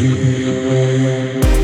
Give me